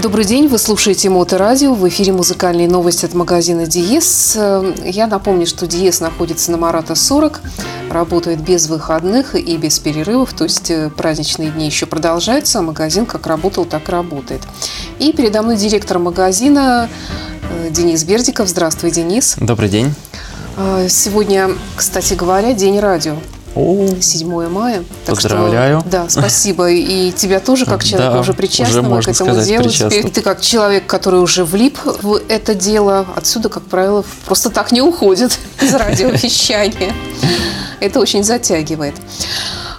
Добрый день, вы слушаете Моторадио, в эфире музыкальные новости от магазина Диес. Э, Я напомню, что Диес находится на Марата 40, работает без выходных и без перерывов, то есть э, праздничные дни еще продолжаются, а магазин как работал, так и работает. И передо мной директор магазина э, Денис Бердиков. Здравствуй, Денис. Добрый день. Э, Сегодня, кстати говоря, День радио. О, 7 мая. Так что, Поздравляю. да, спасибо. И тебя тоже, как человека Да, уже уже причастного к можно этому сказать, делу. Теперь ты как человек, который уже влип в это дело, отсюда, как правило, просто так не уходит из радиовещания. Это очень затягивает.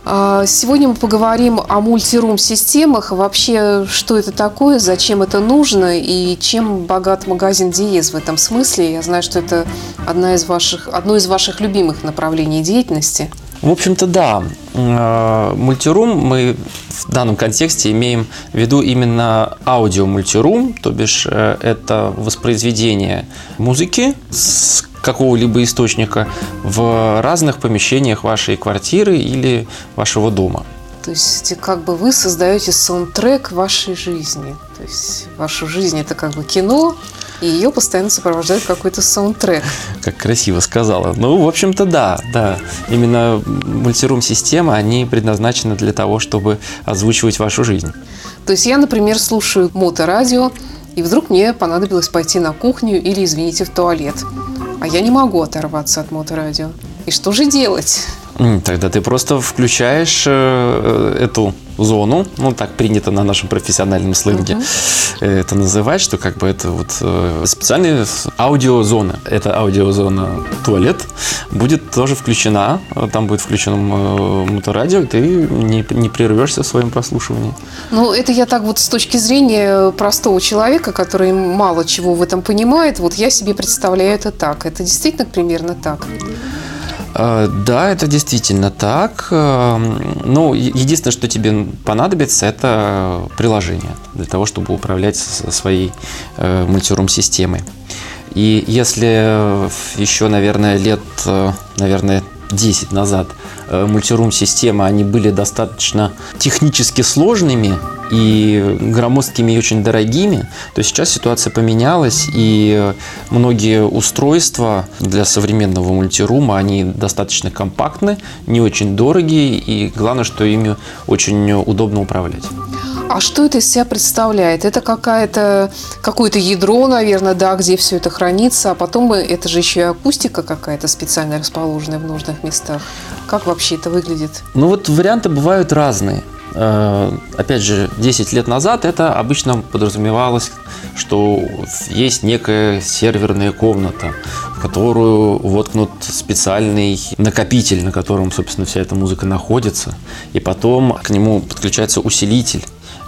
А, Сегодня мы поговорим о мультирум-системах. Вообще, что это такое, зачем это нужно и чем богат магазин Диез в этом смысле. Я знаю, что это одна из ваших, одно из ваших любимых направлений деятельности. В общем-то, да. Э, Мультирум мы в данном контексте имеем в виду именно аудио-мультирум, то бишь э, это воспроизведение музыки с какого-либо источника в разных помещениях вашей квартиры или вашего дома. То есть как бы вы создаете саундтрек вашей жизни. То есть вашу жизнь это как бы кино, и ее постоянно сопровождает какой-то саундтрек. Как красиво сказала. Ну, в общем-то, да, да. Именно мультирум-системы, они предназначены для того, чтобы озвучивать вашу жизнь. То есть я, например, слушаю моторадио, и вдруг мне понадобилось пойти на кухню или, извините, в туалет. А я не могу оторваться от моторадио. И что же делать? Тогда ты просто включаешь э, э, эту зону, ну так принято на нашем профессиональном сленге э, это называть, что как бы это вот э, специальная аудиозона. Эта аудиозона туалет будет тоже включена, э, там будет включено моторадио, и ты не, не прервешься в своем прослушивании. Ну, это я так вот с точки зрения простого человека, который мало чего в этом понимает, вот я себе представляю это так. Это действительно примерно так. Э, Да, это действительно так. Э, Ну, единственное, что тебе понадобится, это приложение для того, чтобы управлять своей э, мультирум-системой. И если еще, наверное, лет, э, наверное, 10 назад э, мультирум-системы, они были достаточно технически сложными и громоздкими и очень дорогими, то сейчас ситуация поменялась, и многие устройства для современного мультирума, они достаточно компактны, не очень дорогие, и главное, что ими очень удобно управлять. А что это из себя представляет? Это какая-то, какое-то ядро, наверное, да, где все это хранится, а потом это же еще и акустика какая-то специально расположенная в нужных местах. Как вообще это выглядит? Ну вот варианты бывают разные. Э, Опять же, 10 лет назад это обычно подразумевалось, что есть некая серверная комната, в которую воткнут специальный накопитель, на котором, собственно, вся эта музыка находится. И потом к нему подключается усилитель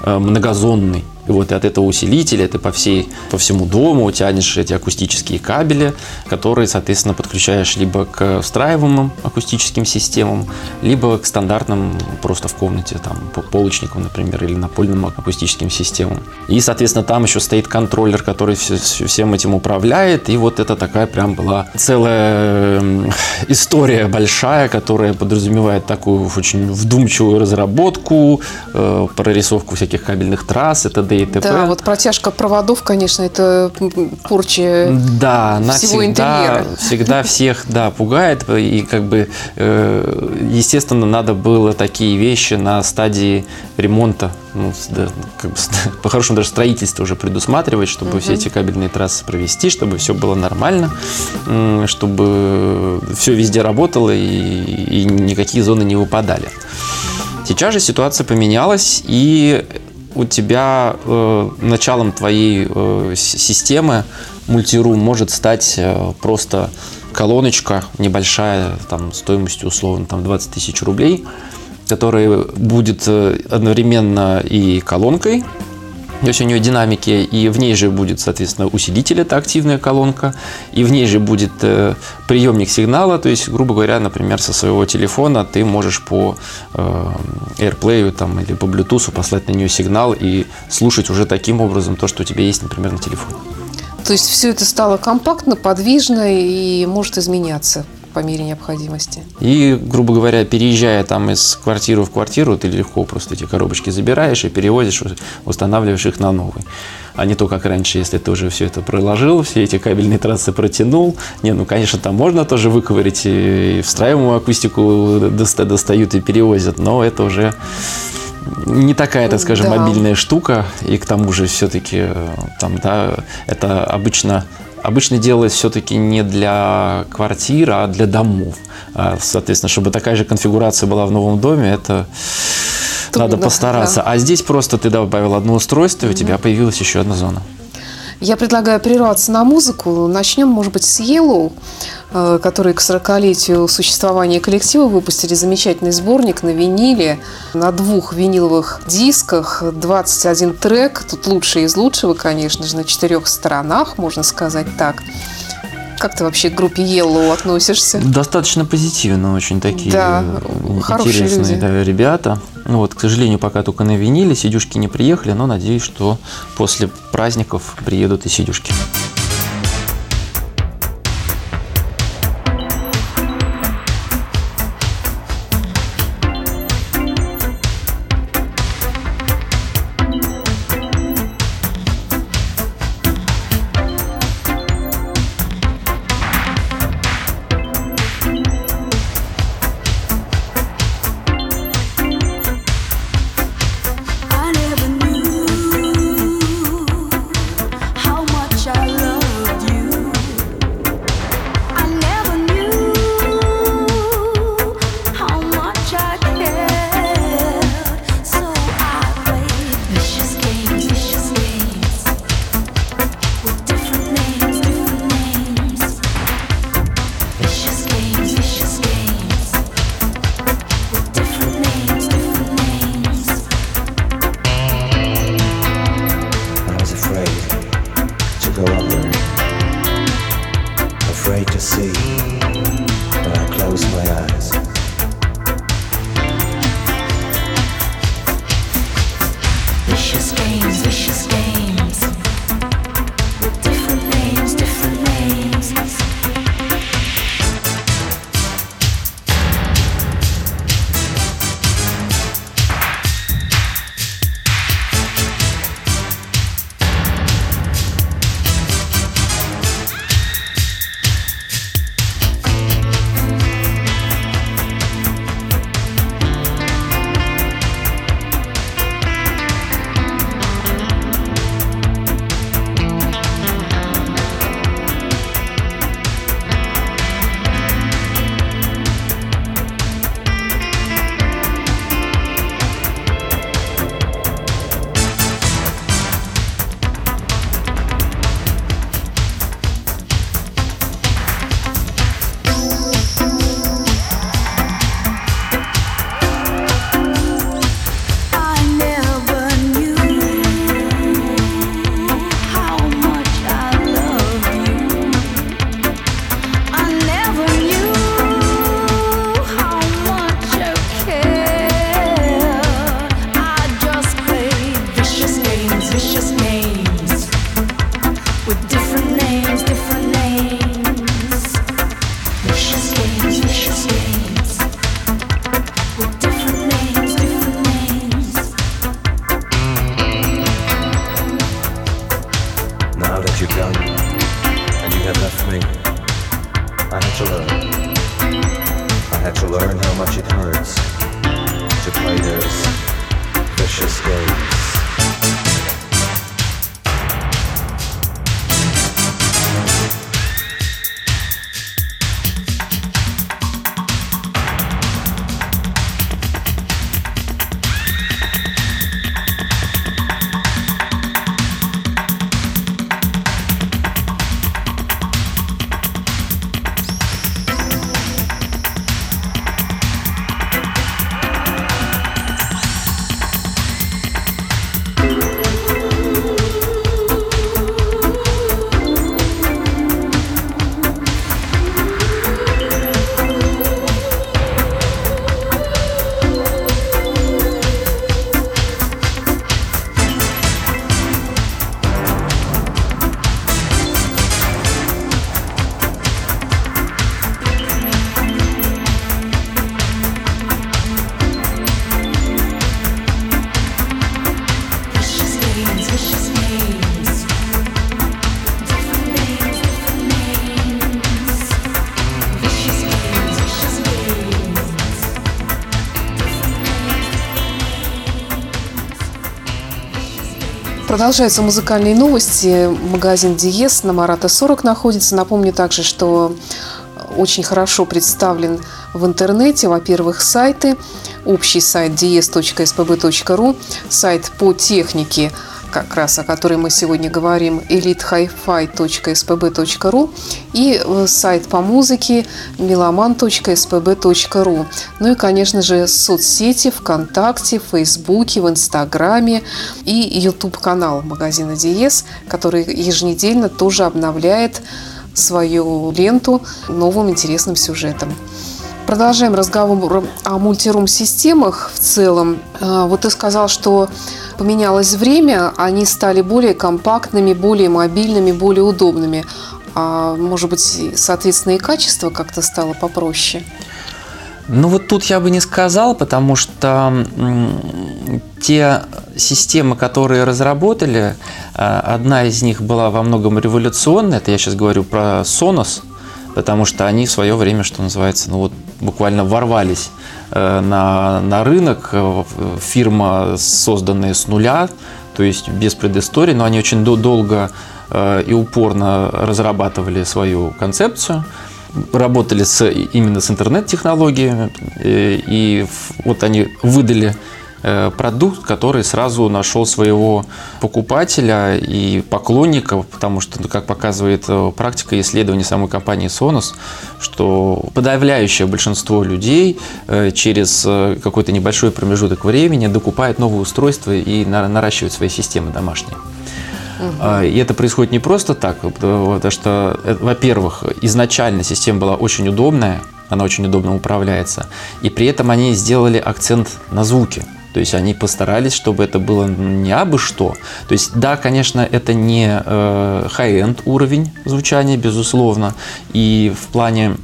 многозонный. И вот от этого усилителя ты по, всей, по всему дому тянешь эти акустические кабели, которые, соответственно, подключаешь либо к встраиваемым акустическим системам, либо к стандартным просто в комнате, там, по- полочникам, например, или напольным акустическим системам. И, соответственно, там еще стоит контроллер, который все- все- всем этим управляет. И вот это такая прям была целая м, история большая, которая подразумевает такую очень вдумчивую разработку, э, прорисовку всяких кабельных трасс и т.д. и т.п. Да, вот протяжка проводов, конечно, это порча Да, она всего всегда, интерьера. всегда всех, да, пугает. И как бы, э, естественно, надо было такие вещи на стадии ремонта, ну, да, как бы, по-хорошему даже строительство уже предусматривать, чтобы все эти кабельные трассы провести, чтобы все было нормально, чтобы все везде работало и, и никакие зоны не выпадали. Сейчас же ситуация поменялась, и у тебя э, началом твоей э, системы мультирум может стать э, просто колоночка небольшая, там, стоимостью условно там, 20 тысяч рублей, которая будет э, одновременно и колонкой, то есть у нее динамики, и в ней же будет, соответственно, усилитель, это активная колонка, и в ней же будет э, приемник сигнала, то есть, грубо говоря, например, со своего телефона ты можешь по э, AirPlay там, или по Bluetooth послать на нее сигнал и слушать уже таким образом то, что у тебя есть, например, на телефоне. То есть все это стало компактно, подвижно и может изменяться по мере необходимости. И, грубо говоря, переезжая там из квартиры в квартиру, ты легко просто эти коробочки забираешь и перевозишь, устанавливаешь их на новый. а не то, как раньше, если ты уже все это проложил, все эти кабельные трассы протянул. Не, ну, конечно, там можно тоже выковырить, и встраиваемую акустику доста- достают и перевозят, но это уже не такая, так скажем, Да. мобильная штука, и к тому же все-таки там, да, это обычно Обычно делалось все-таки не для квартир, а для домов. А, Соответственно, чтобы такая же конфигурация была в новом доме, это Трудно, надо постараться. да. А здесь просто ты добавил одно устройство, и у тебя появилась еще одна зона. Я предлагаю прерваться на музыку. Начнем, может быть, с Yellow, которые к 40-летию существования коллектива выпустили замечательный сборник на виниле, на двух виниловых дисках, 21 трек, тут лучший из лучшего, конечно же, на четырех сторонах, можно сказать так. Как ты вообще к группе Yellow относишься? Достаточно позитивно, очень такие Да, э, интересные да, ребята. Ну вот, к сожалению, пока только на виниле, сидюшки не приехали, но надеюсь, что после праздников приедут и сидюшки. had to learn how much it hurts to play this vicious game. Продолжаются музыкальные новости. Магазин Диес на Марата 40 находится. Напомню также, что очень хорошо представлен в интернете. Во-первых, сайты. Общий сайт dies.spb.ru, сайт по технике как раз о которой мы сегодня говорим, elitehifi.spb.ru и э, сайт по музыке meloman.spb.ru. Ну и, конечно же, соцсети ВКонтакте, в Фейсбуке, в Инстаграме и YouTube-канал магазина Диес, который еженедельно тоже обновляет свою ленту новым интересным сюжетом. Продолжаем разговор о мультирум-системах в целом. А, вот ты сказал, что поменялось время, они стали более компактными, более мобильными, более удобными. А может быть, соответственно, и качество как-то стало попроще? Ну вот тут я бы не сказал, потому что те системы, которые разработали, а, одна из них была во многом революционная, это я сейчас говорю про Sonos, потому что они в свое время, что называется, ну вот буквально ворвались э, на, на рынок. Э, фирма, созданная с нуля, то есть без предыстории, но они очень долго э, и упорно разрабатывали свою концепцию работали с, именно с интернет-технологиями, и вот они выдали продукт, который сразу нашел своего покупателя и поклонника, потому что, ну, как показывает э, практика исследований самой компании Sonos, что подавляющее большинство людей э, через какой-то небольшой промежуток времени докупает новые устройства и наращивают свои системы домашние. Угу. И это происходит не просто так, потому что, во-первых, изначально система была очень удобная, она очень удобно управляется, и при этом они сделали акцент на звуке. То есть они постарались, чтобы это было не абы что. То есть, да, конечно, это не э, high-end уровень звучания, безусловно. И в плане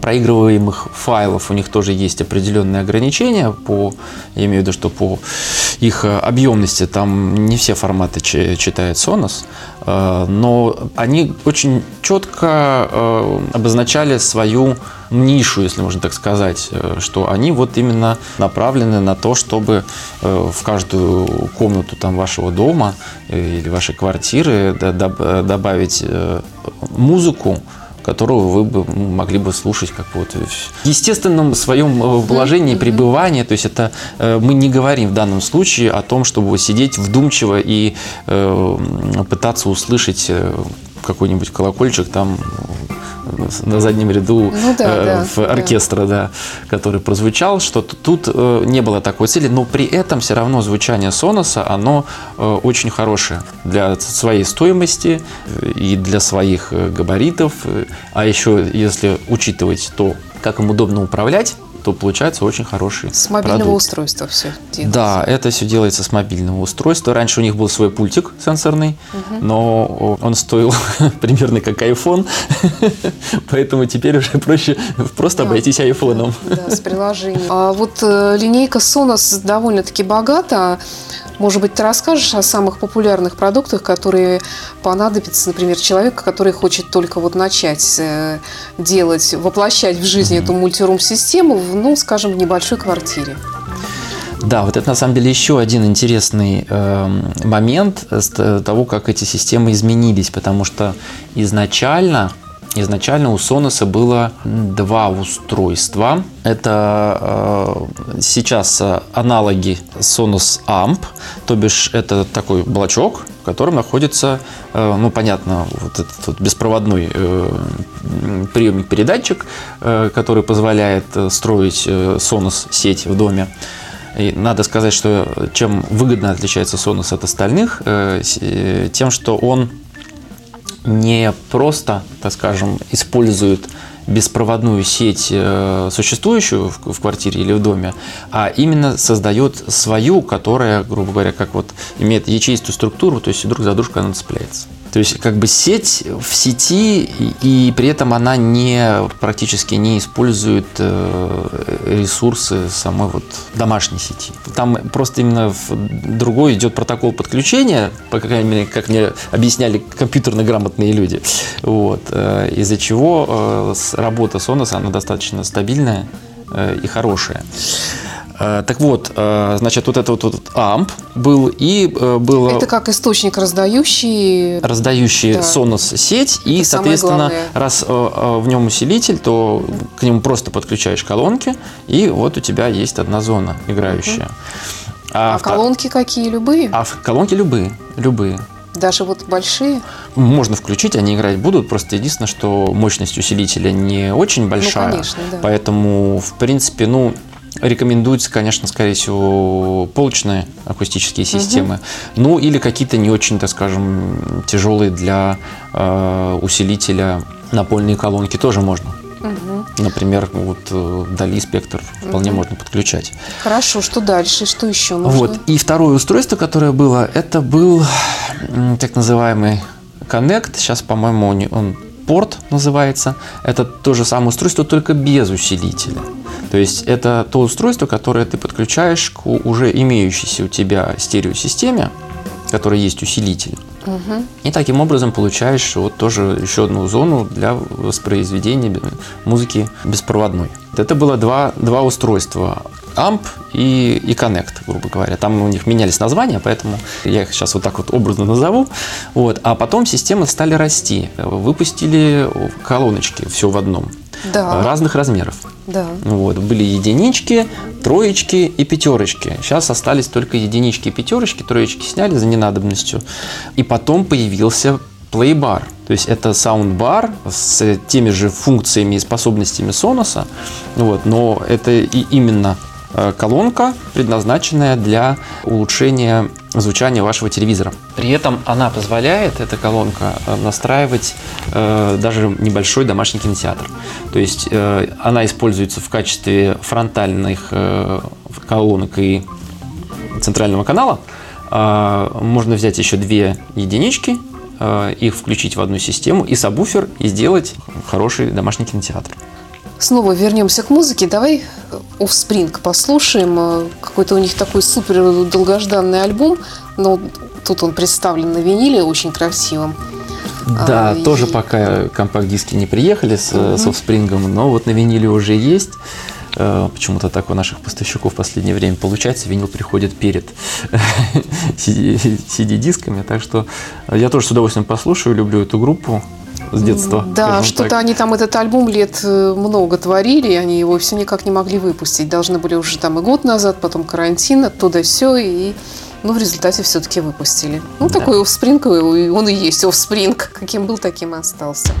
проигрываемых файлов у них тоже есть определенные ограничения по, я имею в виду, что по их э, объемности. Там не все форматы читает Sonos, э, но они очень четко обозначали свою нишу, если можно так сказать, э, что они вот именно направлены на то, чтобы э, в каждую комнату там вашего дома э, или вашей квартиры добавить музыку, которую вы бы могли бы слушать как вот в естественном своем положении пребывания. То есть это мы не говорим в данном случае о том, чтобы сидеть вдумчиво и пытаться услышать какой-нибудь колокольчик там на заднем ряду ну, да, э, да, в оркестра, да. да, который прозвучал, что тут э, не было такой цели, но при этом все равно звучание Соноса, оно э, очень хорошее для своей стоимости э, и для своих э, габаритов, а еще если учитывать то, как им удобно управлять, то получается очень хороший С мобильного продукт. устройства все делается. Да, это все делается с мобильного устройства. Раньше у них был свой пультик сенсорный, угу. но он стоил примерно как iPhone, поэтому теперь уже проще просто да. обойтись айфоном. Да, с приложением. А вот э, линейка Sonos довольно-таки богата. Может быть, ты расскажешь о самых популярных продуктах, которые понадобятся, например, человеку, который хочет только вот начать э, делать, воплощать в жизнь mm-hmm. эту мультирум-систему, ну, скажем, в небольшой квартире. Да, вот это на самом деле еще один интересный э, момент того, как эти системы изменились, потому что изначально Изначально у Sonos было два устройства. Это э, сейчас аналоги Sonos Amp, то бишь это такой блочок, в котором находится, э, ну понятно, вот этот вот беспроводной э, приемник-передатчик, э, который позволяет э, строить э, Sonos сеть в доме. И надо сказать, что чем выгодно отличается Sonos от остальных, э, э тем, что он не просто, так скажем, используют беспроводную сеть, э, существующую в квартире или в доме, а именно создает свою, которая, грубо говоря, как вот имеет ячеистую структуру, то есть друг за дружкой она цепляется. То есть как бы сеть в сети, и, при этом она не, практически не использует э, ресурсы самой вот домашней сети. Там просто именно другой идет протокол подключения, по крайней мере, как мне объясняли компьютерно грамотные люди. Вот. Э, из-за чего э, работа Sonos, она достаточно стабильная и хорошая. Э, Так вот, э, значит, вот это вот, вот амп был и э, было Это как источник раздающий. раздающий Да. Sonos сеть, и, Это соответственно, раз в нем усилитель, то к нему просто подключаешь колонки, и вот у тебя есть одна зона играющая. А, вто- колонки какие? Любые? а в- колонки любые, любые. Даже вот большие? Можно включить, они играть будут, просто единственное, что мощность усилителя не очень большая. Ну, конечно, да. Поэтому, в принципе, ну, рекомендуется, конечно, скорее всего, полочные акустические системы. Ну, или какие-то не очень, так скажем, тяжелые для э, усилителя напольные колонки тоже можно. Например, вот э, Дали спектр вполне можно подключать. Хорошо, что дальше? Что еще нужно? Вот. И второе устройство, которое было, это был так называемый Connect. Сейчас, по-моему, он, порт называется. Это то же самое устройство, только без усилителя. То есть это то устройство, которое ты подключаешь к уже имеющейся у тебя стереосистеме, в которой есть усилитель. И таким образом получаешь вот тоже еще одну зону для воспроизведения музыки беспроводной. Это было два, два устройства. Amp и, и Connect, грубо говоря. Там у них менялись названия, поэтому я их сейчас вот так вот образно назову. Вот. А потом системы стали расти. Выпустили колоночки все в одном. Да. Разных размеров. Да. Вот, были единички, троечки и пятерочки. Сейчас остались только единички и пятерочки, троечки сняли за ненадобностью. И потом появился плейбар. То есть это саундбар с теми же функциями и способностями Sonos. Вот, но это и именно колонка, предназначенная для улучшения звучания вашего телевизора. При этом она позволяет, эта колонка, э, настраивать э, даже небольшой домашний кинотеатр. То есть э, она используется в качестве фронтальных э, колонок и центрального канала. А, Можно взять еще две единички, э, их включить в одну систему и сабвуфер и сделать хороший домашний кинотеатр. Снова вернемся к музыке. Давай Offspring послушаем. Э, Какой-то у них такой супер долгожданный альбом. Но тут он представлен на виниле очень красивым. Да, А, и- тоже пока компакт-диски не приехали с, с Offspring, но вот на виниле уже есть. Э, Почему-то так у наших поставщиков в последнее время получается. Винил приходит перед CD-дисками. Так что я тоже с удовольствием послушаю, люблю эту группу с детства. Да, что-то они там этот альбом лет э, много творили, они его все никак не могли выпустить. Должны были уже там и год назад, потом карантин, оттуда все, и ну, в результате все-таки выпустили. Ну, такой офспринг, он и есть офспринг. Каким был, таким и остался.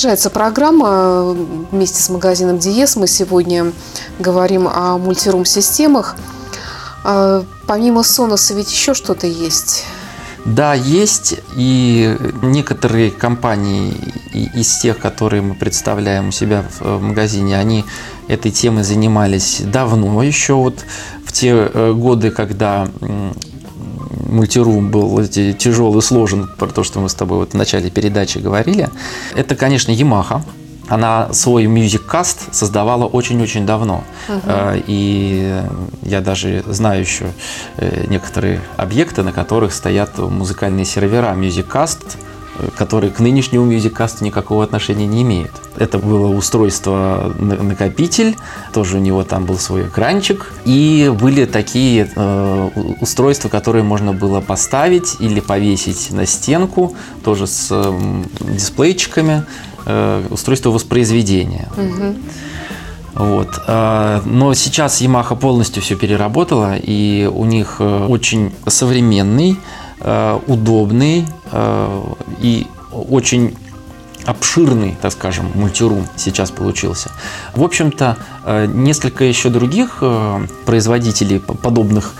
Продолжается программа вместе с магазином Диес. Мы сегодня говорим о мультирум-системах. А, Помимо Sonos ведь еще что-то есть. Да, есть, и некоторые компании из тех, которые мы представляем у себя в э, магазине, они этой темой занимались давно, еще вот в те э, годы, когда мультирум был эти- тяжелый сложен, про то, что мы с тобой вот в начале передачи говорили. Это, конечно, Yamaha. Она свой Music Cast создавала очень-очень давно. Э, И я даже знаю еще э, некоторые объекты, на которых стоят музыкальные сервера MusicCast, э, которые к нынешнему MusicCast никакого отношения не имеют. Это было устройство на- накопитель, тоже у него там был свой экранчик, и были такие э, устройства, которые можно было поставить или повесить на стенку, тоже с м, дисплейчиками, э, устройство воспроизведения. Вот. а, Но сейчас Yamaha полностью все переработала, и у них э, очень современный, э, удобный э, и очень обширный, так скажем, мультирум сейчас получился. В общем-то, э, несколько еще других э, производителей подобных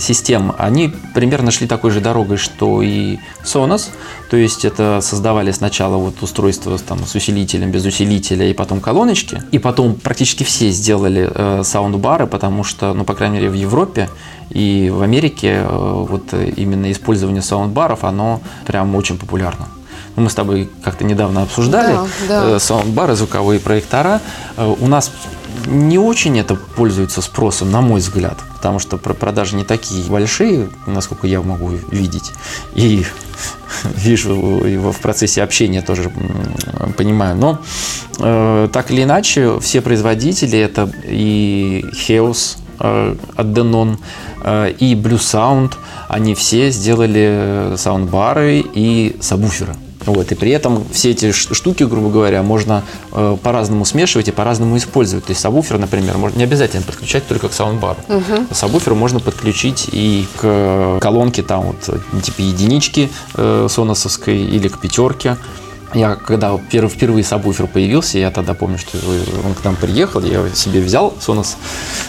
систем, они примерно шли такой же дорогой, что и Sonos. То есть это создавали сначала вот устройство там, с усилителем, без усилителя, и потом колоночки. И потом практически все сделали э, саундбары, потому что, ну, по крайней мере, в Европе и в Америке э, вот именно использование саундбаров, оно прям очень популярно. Ну, Мы с тобой как-то недавно обсуждали Да, да. э, саундбары, звуковые проектора. Э, У нас не очень это пользуется спросом, на мой взгляд, потому что про- продажи не такие большие, насколько я могу видеть. И вижу его в процессе общения тоже понимаю. Но э, так или иначе, все производители, это и Heos э, от Denon, э, и Blue Sound, они все сделали саундбары и сабвуферы. Вот, и при этом все эти штуки, грубо говоря, можно э, по-разному смешивать и по-разному использовать. То есть сабвуфер, например, можно не обязательно подключать только к саундбару. Сабвуфер можно подключить и к колонке там вот э, типа единички э, соносовской или к пятерке. Я когда пер- впервые сабвуфер появился, я тогда помню, что он к нам приехал, я его себе взял, Sonos,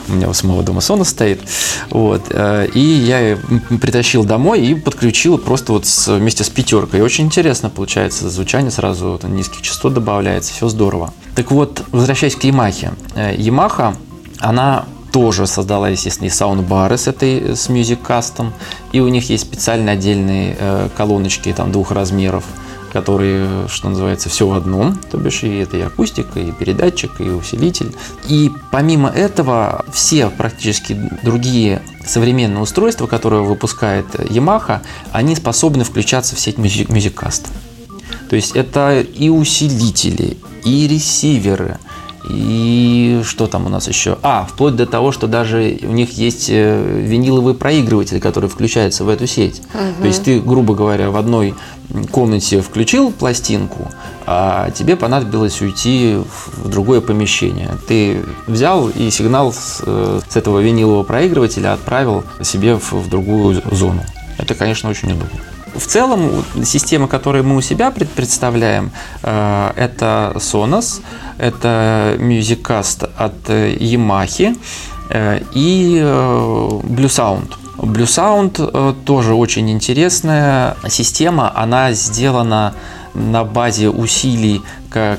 у меня у самого дома Sonos стоит, вот, э, и я притащил домой и подключил просто вот с- вместе с пятеркой. Очень интересно получается звучание, сразу вот низких частот добавляется, все здорово. Так вот, возвращаясь к Yamaha. Э, Yamaha, она тоже создала, естественно, и саундбары с этой, с Music Custom, и у них есть специальные отдельные э, колоночки там двух размеров, которые, что называется, все в одном, то бишь и это и акустика, и передатчик, и усилитель. И помимо этого, все практически другие современные устройства, которые выпускает Yamaha, они способны включаться в сеть Music- MusicCast. То есть это и усилители, и ресиверы, и что там у нас еще? А, вплоть до того, что даже у них есть э, виниловый проигрыватель, который включается в эту сеть. То есть ты, грубо говоря, в одной комнате включил пластинку, а тебе понадобилось уйти в другое помещение. Ты взял и сигнал с, э, с этого винилового проигрывателя отправил себе в, в другую зону. Это, конечно, очень удобно. В целом, вот системы, которые мы у себя пред- представляем, э, это Sonos, это MusicCast от э, Yamaha э, и Blue Sound. Blue Sound тоже очень интересная система. Она сделана на базе усилий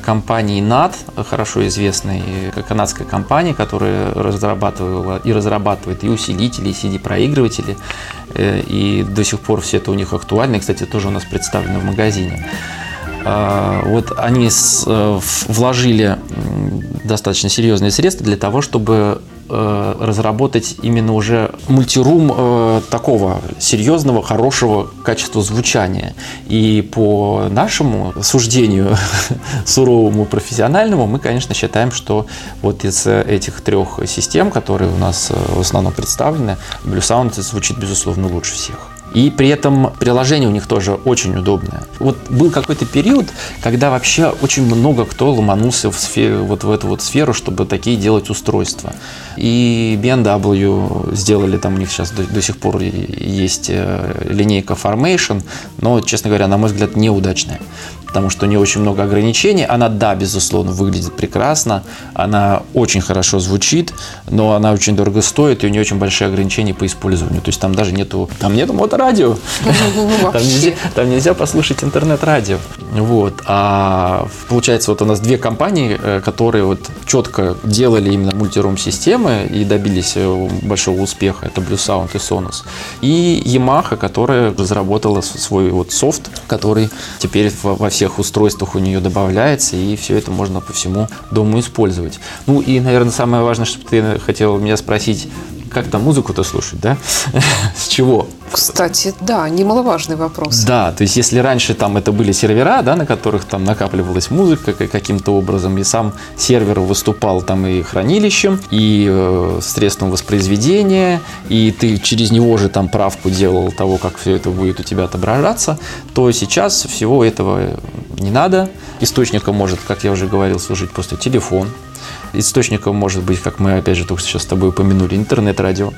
компании NAT, хорошо известной э, канадской компании, которая разрабатывала и разрабатывает и усилители, и CD-проигрыватели. Э, И до сих пор все это у них актуально. И, кстати, тоже у нас представлено в магазине. А, Вот они э, вложили достаточно серьезные средства для того, чтобы э, разработать именно уже мультирум э, такого серьезного, хорошего качества звучания. И по нашему суждению, суровому, профессиональному, мы, конечно, считаем, что вот из этих трех систем, которые у нас э, в основном представлены, Blue Sound звучит, безусловно, лучше всех. И при этом приложение у них тоже очень удобное. Вот был какой-то период, когда вообще очень много кто ломанулся в, сфере, вот в эту вот сферу, чтобы такие делать устройства. И BMW сделали, там у них сейчас до, до сих пор есть э, линейка Formation, но, честно говоря, на мой взгляд, неудачная. потому что у нее очень много ограничений. Она, да, безусловно, выглядит прекрасно, она очень хорошо звучит, но она очень дорого стоит, и у нее очень большие ограничения по использованию. То есть там даже нету, там нету моторадио. Ну, Там вообще. нельзя, там нельзя послушать интернет-радио. Вот. А получается, вот у нас две компании, э, которые вот четко делали именно мультирум-системы и добились э, большого успеха. Это Blue Sound и Sonos. И Yamaha, которая разработала свой вот софт, который теперь во всех устройствах у нее добавляется, и все это можно по всему дому использовать. Ну и, наверное, самое важное, что ты хотел меня спросить, как там музыку-то слушать, да? С чего? Кстати, да, немаловажный вопрос. Да, то есть если раньше там это были сервера, да, на которых там накапливалась музыка ка- каким-то образом, и сам сервер выступал там и хранилищем, и э, средством воспроизведения, и ты через него же там правку делал того, как все это будет у тебя отображаться, то сейчас всего этого не надо. Источником может, как я уже говорил, служить просто телефон. Источником может быть, как мы опять же только сейчас с тобой упомянули, интернет-радио.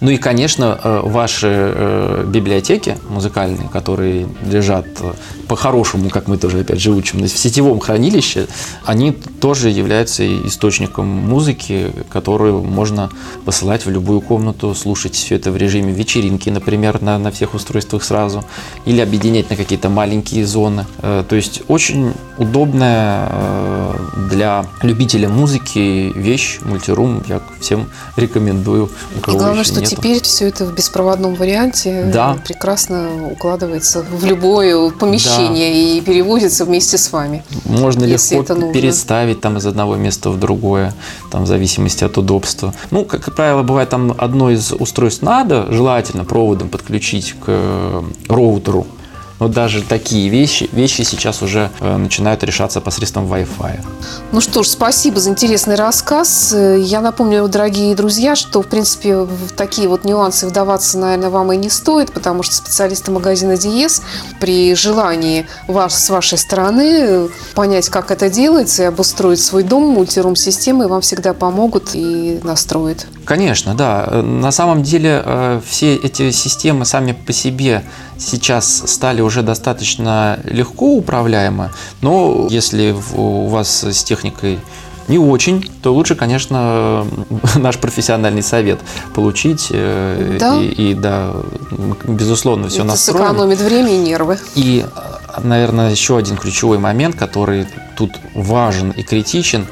Ну и, конечно, э, ваши э, библиотеки музыкальные, которые лежат э, по-хорошему, как мы тоже, опять же, учим, в сетевом хранилище, они тоже являются и источником музыки, которую можно посылать в любую комнату, слушать все это в режиме вечеринки, например, на, на всех устройствах сразу, или объединять на какие-то маленькие зоны. То есть очень удобная для любителя музыки вещь, мультирум, я всем рекомендую. У И кого главное, еще что нету. теперь все это в беспроводном варианте Да. э, прекрасно укладывается в любое помещение и переводится вместе с вами. Можно легко переставить там из одного места в другое, там в зависимости от удобства. Ну, как правило, бывает там одно из устройств надо, желательно проводом подключить к э, роутеру. Но даже такие вещи, вещи сейчас уже э, начинают решаться посредством Wi-Fi. Ну что ж, спасибо за интересный рассказ. Э, Я напомню, дорогие друзья, что, в принципе, в такие вот нюансы вдаваться, наверное, вам и не стоит, потому что специалисты магазина Диес при желании вас, с вашей стороны э, понять, как это делается, и обустроить свой дом мультирум-системой вам всегда помогут и настроят. Конечно, да. На самом деле э, все эти системы сами по себе сейчас стали уже достаточно легко управляемы, но если у вас с техникой не очень, то лучше, конечно, наш профессиональный совет получить. э, Да. И, и, да, безусловно, все это настроим. сэкономит время и нервы. И, наверное, еще один ключевой момент, который тут важен и критичен,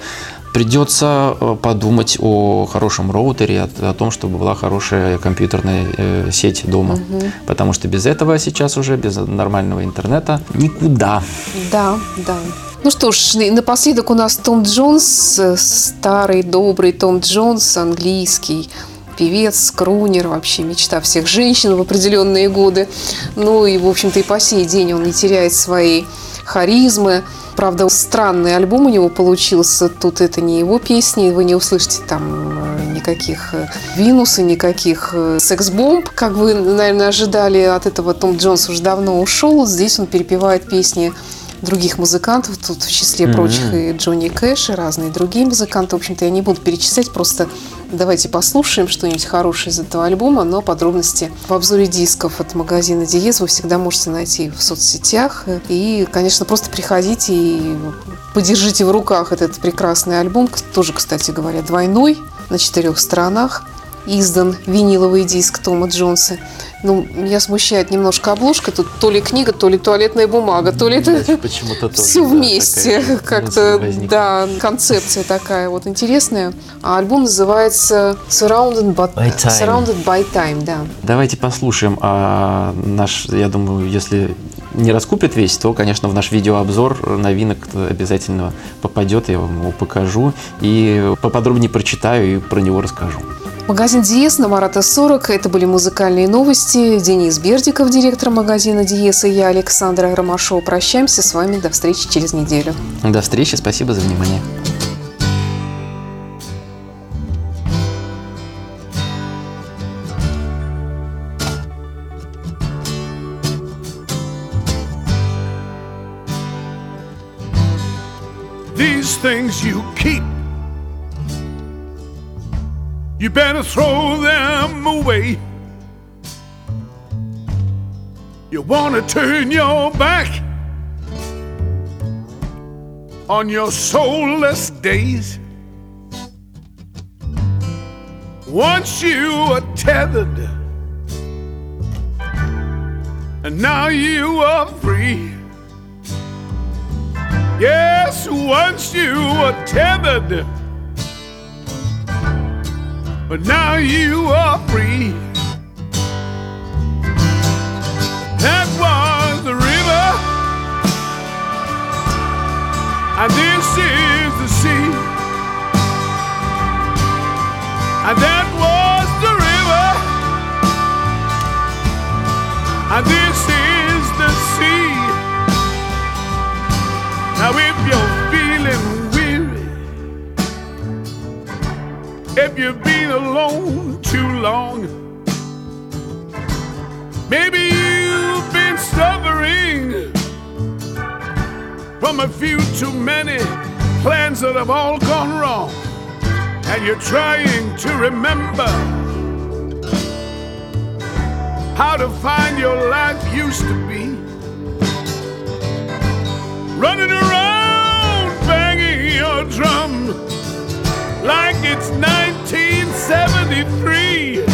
придется э, подумать о хорошем роутере, о, о том, чтобы была хорошая компьютерная э, сеть дома. Потому что без этого сейчас уже, без нормального интернета, никуда. Да, да. Ну что ж, напоследок у нас Том Джонс, э, старый добрый Том Джонс, английский певец, крунер, вообще мечта всех женщин в определенные годы. Ну и, в общем-то, и по сей день он не теряет своей харизмы. Правда, странный альбом у него получился. Тут это не его песни, вы не услышите там э, никаких э, Винус и никаких э, секс-бомб, как вы, наверное, ожидали. От этого Том Джонс уже давно ушел. Здесь он перепевает песни других музыкантов, тут в числе прочих и Джонни Кэш, и разные другие музыканты. В общем-то, я не буду перечислять, просто давайте послушаем что-нибудь хорошее из этого альбома, но подробности в обзоре дисков от магазина Диез вы всегда можете найти в соцсетях. И, конечно, просто приходите и подержите в руках этот прекрасный альбом, тоже, кстати говоря, двойной, на четырех сторонах издан виниловый диск Тома Джонса. Ну, меня смущает немножко обложка. Тут то ли книга, то ли туалетная бумага, то ли это Почему-то все вместе. Как-то, да, концепция такая вот интересная. А альбом называется Surrounded by, By Time. Surrounded by Time, да. Давайте послушаем. А наш, я думаю, если не раскупит весь, то, конечно, в наш видеообзор новинок обязательно попадет, я вам его покажу и поподробнее прочитаю и про него расскажу. Магазин Диес на Марата 40. Это были музыкальные новости. Денис Бердиков, директор магазина Диес, и я, Александра Ромашова. Прощаемся с вами. До встречи через неделю. До встречи, спасибо за внимание. these things you keep. You better throw them away. You want to turn your back on your soulless days. Once you were tethered, and now you are free. Yes, once you were tethered, but now you are free. That was the river, and this is the sea. And that was the river, and this is the sea. Now, if you're if you've been alone too long, maybe you've been suffering from a few too many plans that have all gone wrong, and you're trying to remember how to find your life used to be. Running around banging your drum like it's 1973.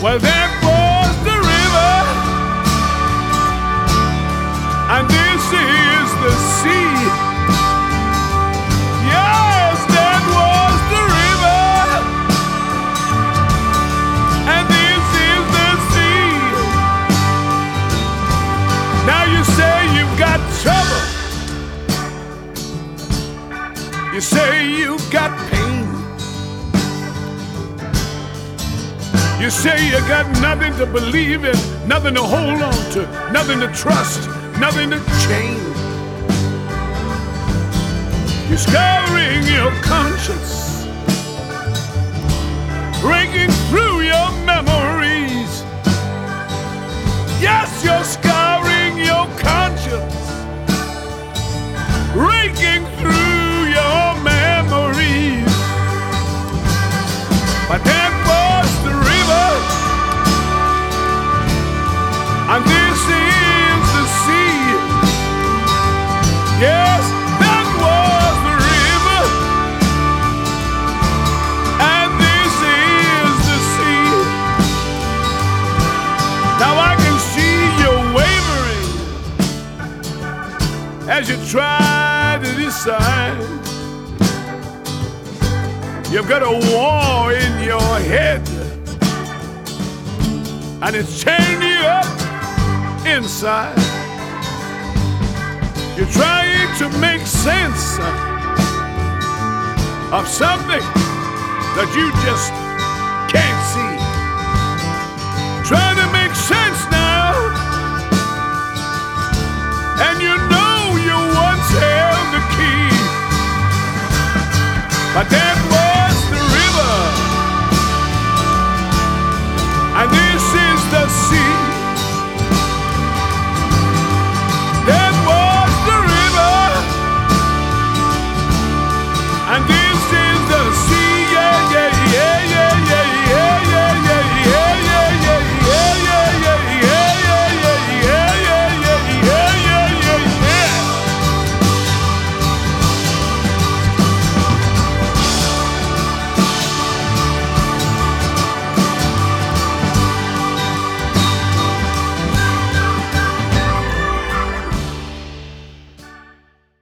Well, that was the river, and this is the sea. Yes, that was the river, and this is the sea. Now you say you've got trouble. You say you've got pain. You say you got nothing to believe in, nothing to hold on to, nothing to trust, nothing to change. You're scouring your conscience, breaking through your memories. Yes, you're scouring your conscience, raking That was the river, and this is the sea. Yes, that was the river, and this is the sea. Now I can see wavering as you try to decide. You've got a war in your head, and it's tearing you up inside. You're trying to make sense of something that you just can't see. Trying to make sense now, and you know you once held the key, but that was Anice!